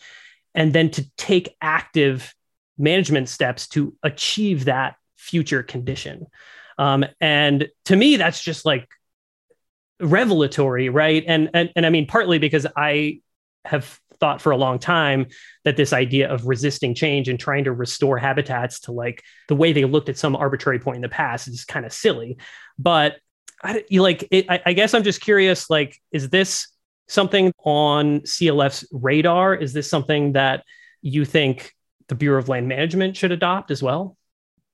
and then to take active management steps to achieve that future condition. Um, and to me, that's just like revelatory, right? And, and and I mean, partly because I have thought for a long time that this idea of resisting change and trying to restore habitats to like the way they looked at some arbitrary point in the past is kind of silly. But I, you like, it, I, I guess I'm just curious. Like, is this something on CLF's radar? Is this something that you think the Bureau of Land Management should adopt as well?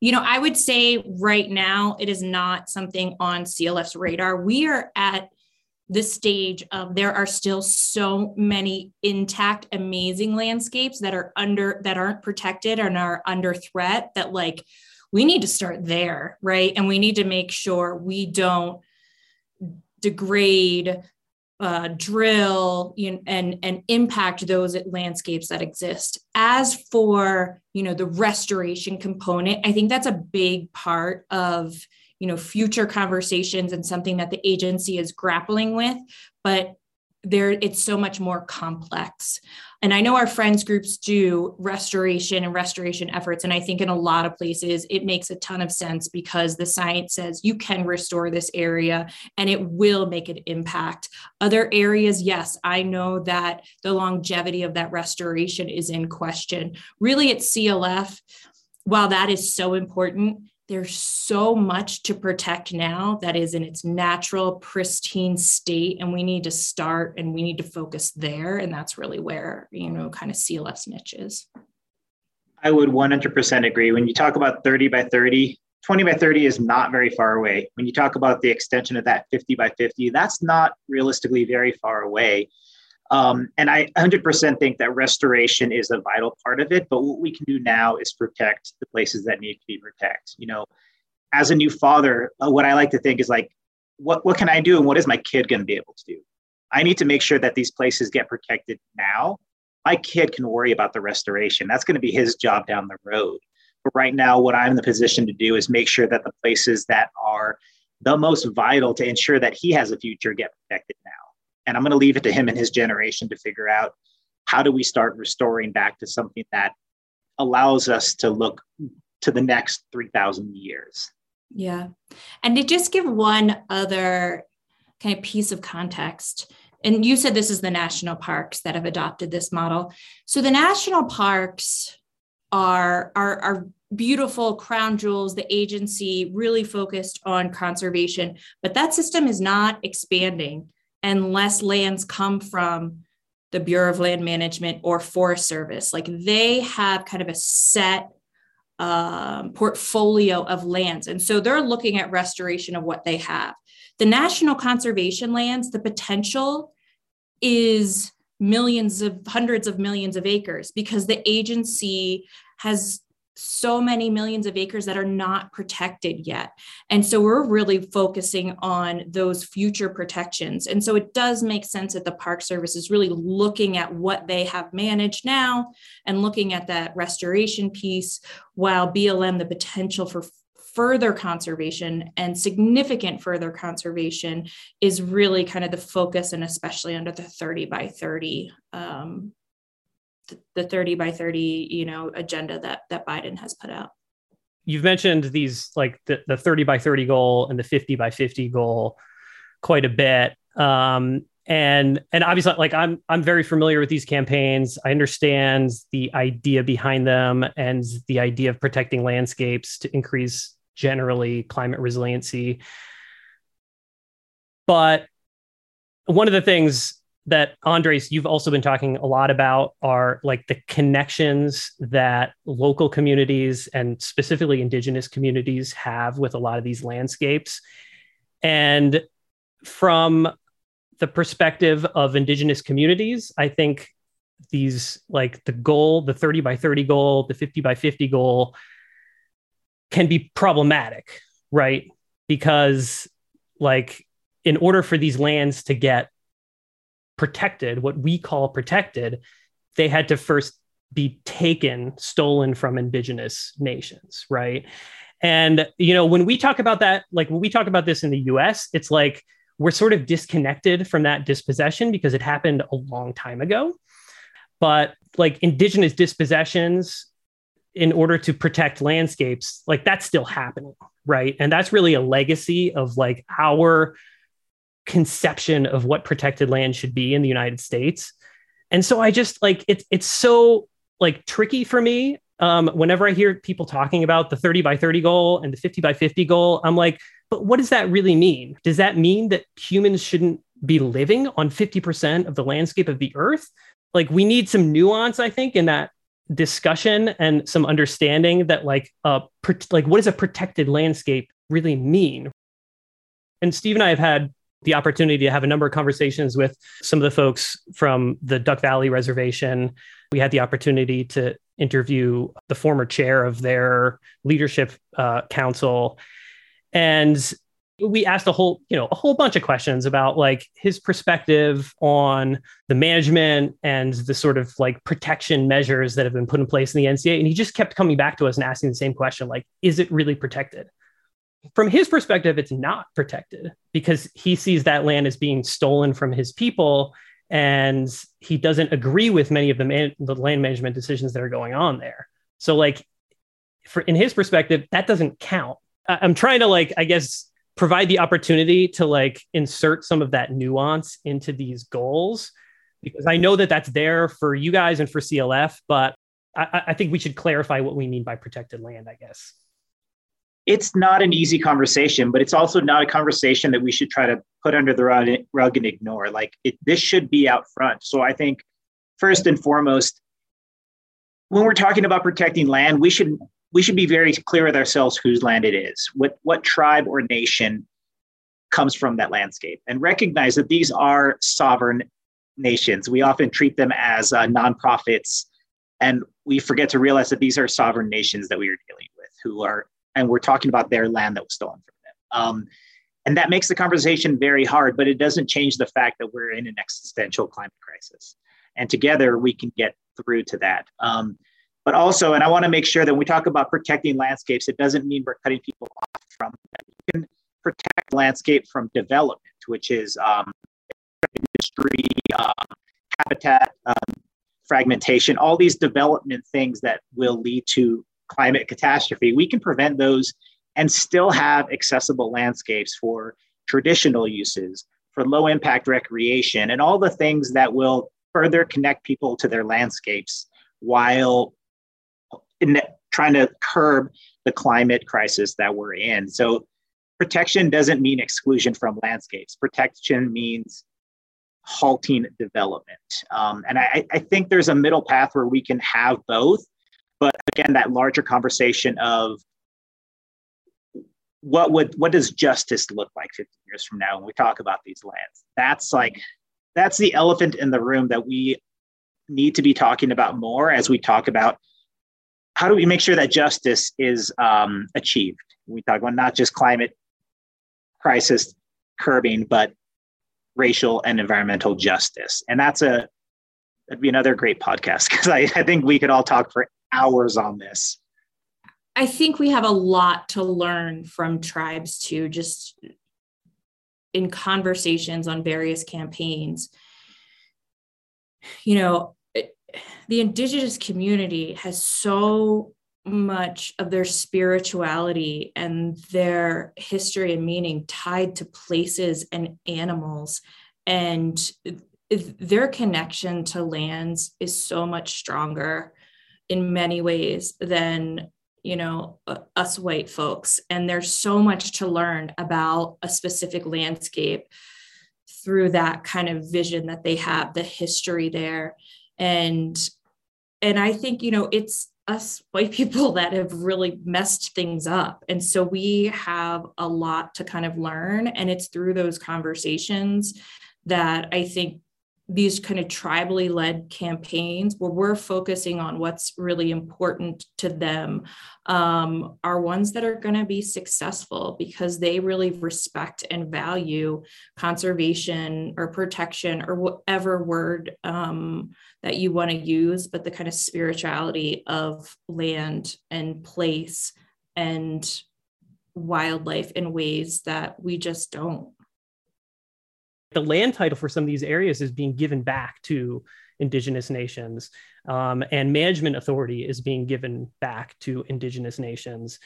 You know, I would say right now it is not something on CLF's radar. We are at the stage of there are still so many intact, amazing landscapes that are under that aren't protected and are under threat that like we need to start there, right? And we need to make sure we don't degrade uh, drill you know, and and impact those landscapes that exist. As for you know the restoration component, I think that's a big part of you know future conversations and something that the agency is grappling with. But there it's so much more complex and i know our friends groups do restoration and restoration efforts. And i think in a lot of places it makes a ton of sense because the science says you can restore this area and it will make an impact. Other areas yes i know that the longevity of that restoration is in question. Really at clf while that is so important there's so much to protect now that is in its natural pristine state and we need to start and we need to focus there and that's really where you know kind of clf's niche is. I would 100% agree. When you talk about 30 by 30 20 by 30 is not very far away. When you talk about the extension of that 50 by 50 that's not realistically very far away um, and I 100% think that restoration is a vital part of it. But what we can do now is protect the places that need to be protected. You know, as a new father, uh, what I like to think is like, what, what can I do and what is my kid going to be able to do? I need to make sure that these places get protected now. My kid can worry about the restoration. That's going to be his job down the road. But right now, what I'm in the position to do is make sure that the places that are the most vital to ensure that he has a future get protected now and i'm going to leave it to him and his generation to figure out how do we start restoring back to something that allows us to look to the next 3000 years. Yeah. And to just give one other kind of piece of context and you said this is the national parks that have adopted this model. So the national parks are are, are beautiful crown jewels. The agency really focused on conservation but that system is not expanding unless lands come from the Bureau of Land Management or Forest Service. Like they have kind of a set um, portfolio of lands. And so they're looking at restoration of what they have. The national conservation lands, the potential is millions of hundreds of millions of acres because the agency has so many millions of acres that are not protected yet. And so we're really focusing on those future protections. And so it does make sense that the Park Service is really looking at what they have managed now and looking at that restoration piece, while BLM, the potential for further conservation and significant further conservation is really kind of the focus and especially under the 30 by 30 um, the 30 by 30 you know agenda that that biden has put out. You've mentioned these like the, the 30 by 30 goal and the 50 by 50 goal quite a bit. Um, and and obviously like i'm i'm very familiar with these campaigns. I understand the idea behind them and the idea of protecting landscapes to increase generally climate resiliency. But one of the things that Andres, you've also been talking a lot about are like the connections that local communities and specifically indigenous communities have with a lot of these landscapes. And from the perspective of indigenous communities, I think these like the goal, the 30 by 30 goal, the 50 by 50 goal can be problematic, right? Because like in order for these lands to get protected, what we call protected, they had to first be taken, stolen from indigenous nations, right? And you know, when we talk about that, like when we talk about this in the US, it's like we're sort of disconnected from that dispossession because it happened a long time ago. But like indigenous dispossessions in order to protect landscapes, like that's still happening, right? And that's really a legacy of like our conception of what protected land should be in the United States. And so I just like it's it's so like tricky for me um, whenever I hear people talking about the 30 by 30 goal and the 50 by 50 goal, I'm like, but what does that really mean? Does that mean that humans shouldn't be living on 50% of the landscape of the earth? Like, we need some nuance, I think, in that discussion and some understanding that, like, uh, pro- like what does a protected landscape really mean? And Steve and I have had the opportunity to have a number of conversations with some of the folks from the Duck Valley Reservation. We had the opportunity to interview the former chair of their leadership uh, council. And we asked a whole you know a whole bunch of questions about like his perspective on the management and the sort of like protection measures that have been put in place in the NCA and he just kept coming back to us and asking the same question like is it really protected from his perspective it's not protected because he sees that land as being stolen from his people and he doesn't agree with many of the, man- the land management decisions that are going on there so like for in his perspective that doesn't count i'm trying to like i guess provide the opportunity to like insert some of that nuance into these goals because I know that that's there for you guys and for CLF, but I, I, think we should clarify what we mean by protected land, I guess. It's not an easy conversation, but it's also not a conversation that we should try to put under the rug and ignore. Like it, this should be out front. So I think first and foremost, when we're talking about protecting land, we should we should be very clear with ourselves whose land it is, what, what tribe or nation comes from that landscape, and recognize that these are sovereign nations. We often treat them as uh, nonprofits, and we forget to realize that these are sovereign nations that we are dealing with, who are, and we're talking about their land that was stolen from them. Um, and that makes the conversation very hard, but it doesn't change the fact that we're in an existential climate crisis. And together we can get through to that. Um, but also, and I want to make sure that when we talk about protecting landscapes, it doesn't mean we're cutting people off from them. You can protect landscape from development, which is um, industry, um, habitat um, fragmentation, all these development things that will lead to climate catastrophe. We can prevent those and still have accessible landscapes for traditional uses, for low impact recreation, and all the things that will further connect people to their landscapes while in trying to curb the climate crisis that we're in. So protection doesn't mean exclusion from landscapes. Protection means halting development. Um, and I, I, think there's a middle path where we can have both. But again, that larger conversation of what would what does justice look like 50 years from now when we talk about these lands? That's like that's the elephant in the room that we need to be talking about more as we talk about how do we make sure that justice is um, achieved? We talk about not just climate crisis curbing, but racial and environmental justice. And that's a that'd be another great podcast because I, I think we could all talk for hours on this. I think we have a lot to learn from tribes too, just in conversations on various campaigns. You know, the indigenous community has so much of their spirituality and their history and meaning tied to places and animals and their connection to lands is so much stronger in many ways than you know us white folks. And there's so much to learn about a specific landscape through that kind of vision that they have the history there. And and i think you know it's us white people that have really messed things up. And so we have a lot to kind of learn. And it's through those conversations that i think these kind of tribally led campaigns where we're focusing on what's really important to them um, are ones that are going to be successful because they really respect and value conservation or protection or whatever word um, that you want to use, but the kind of spirituality of land and place and wildlife in ways that we just don't the land title for some of these areas is being given back to indigenous nations um, and management authority is being given back to indigenous nations.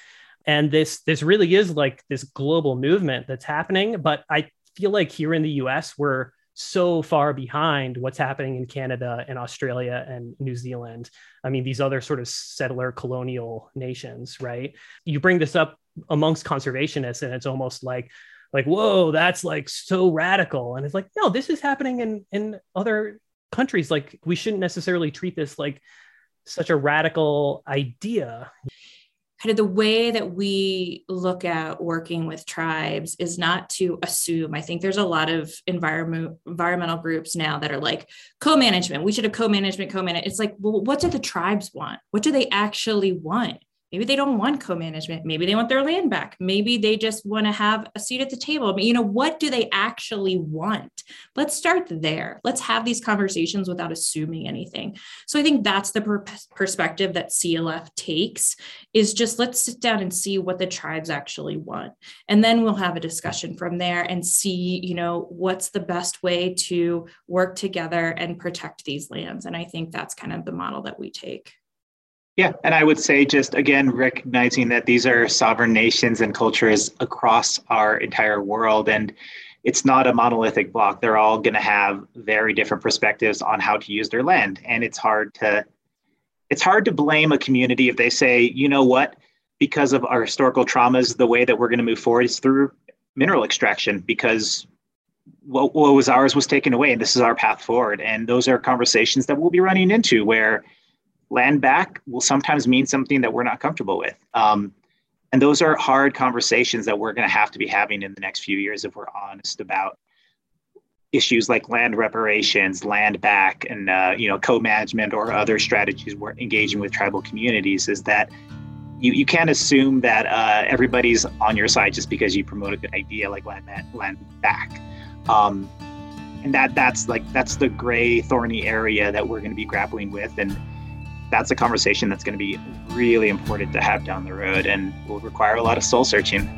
And this this really is like this global movement that's happening but i feel like here in the us we're so far behind what's happening in canada and australia and new zealand. I mean these other sort of settler colonial nations right? You bring this up amongst conservationists and it's almost like like whoa that's like so radical and it's like no this is happening in in other countries like we shouldn't necessarily treat this like such a radical idea kind of the way that we look at working with tribes is not to assume. I think there's a lot of environment environmental groups now that are like co-management. We should have co-management, co-management. It's like, well, what do the tribes want? What do they actually want? Maybe they don't want co-management. Maybe they want their land back. Maybe they just want to have a seat at the table. But you know, what do they actually want? Let's start there. Let's have these conversations without assuming anything. So I think that's the per- perspective that CLF takes is just let's sit down and see what the tribes actually want. And then we'll have a discussion from there and see, you know, what's the best way to work together and protect these lands. And I think that's kind of the model that we take. Yeah, and I would say just again recognizing that these are sovereign nations and cultures across our entire world, and it's not a monolithic block. They're all going to have very different perspectives on how to use their land, and it's hard to it's hard to blame a community if they say, you know what, because of our historical traumas, the way that we're going to move forward is through mineral extraction because what, what was ours was taken away, and this is our path forward. And those are conversations that we'll be running into where land back will sometimes mean something that we're not comfortable with. Um, and those are hard conversations that we're going to have to be having in the next few years if we're honest about issues like land reparations, land back, and uh, you know co-management or other strategies we're engaging with tribal communities. Is that you, you can't assume that uh, everybody's on your side just because you promote a good idea like land land back. Um, and that that's like that's the gray thorny area that we're going to be grappling with and that's a conversation that's going to be really important to have down the road and will require a lot of soul searching.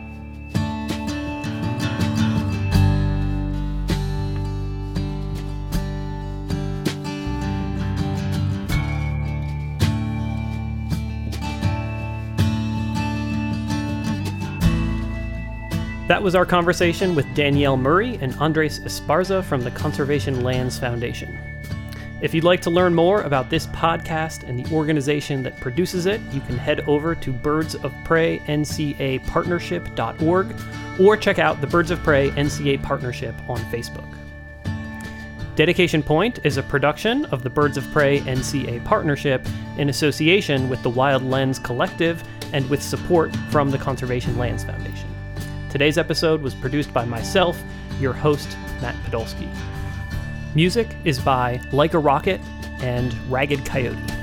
That was our conversation with Danielle Murray and Andres Esparza from the Conservation Lands Foundation. If you'd like to learn more about this podcast and the organization that produces it, you can head over to Birds of Prey NCA or check out the Birds of Prey NCA Partnership on Facebook. Dedication Point is a production of the Birds of Prey NCA Partnership in association with the Wild Lens Collective and with support from the Conservation Lands Foundation. Today's episode was produced by myself, your host, Matt Podolsky. Music is by Like a Rocket and Ragged Coyote.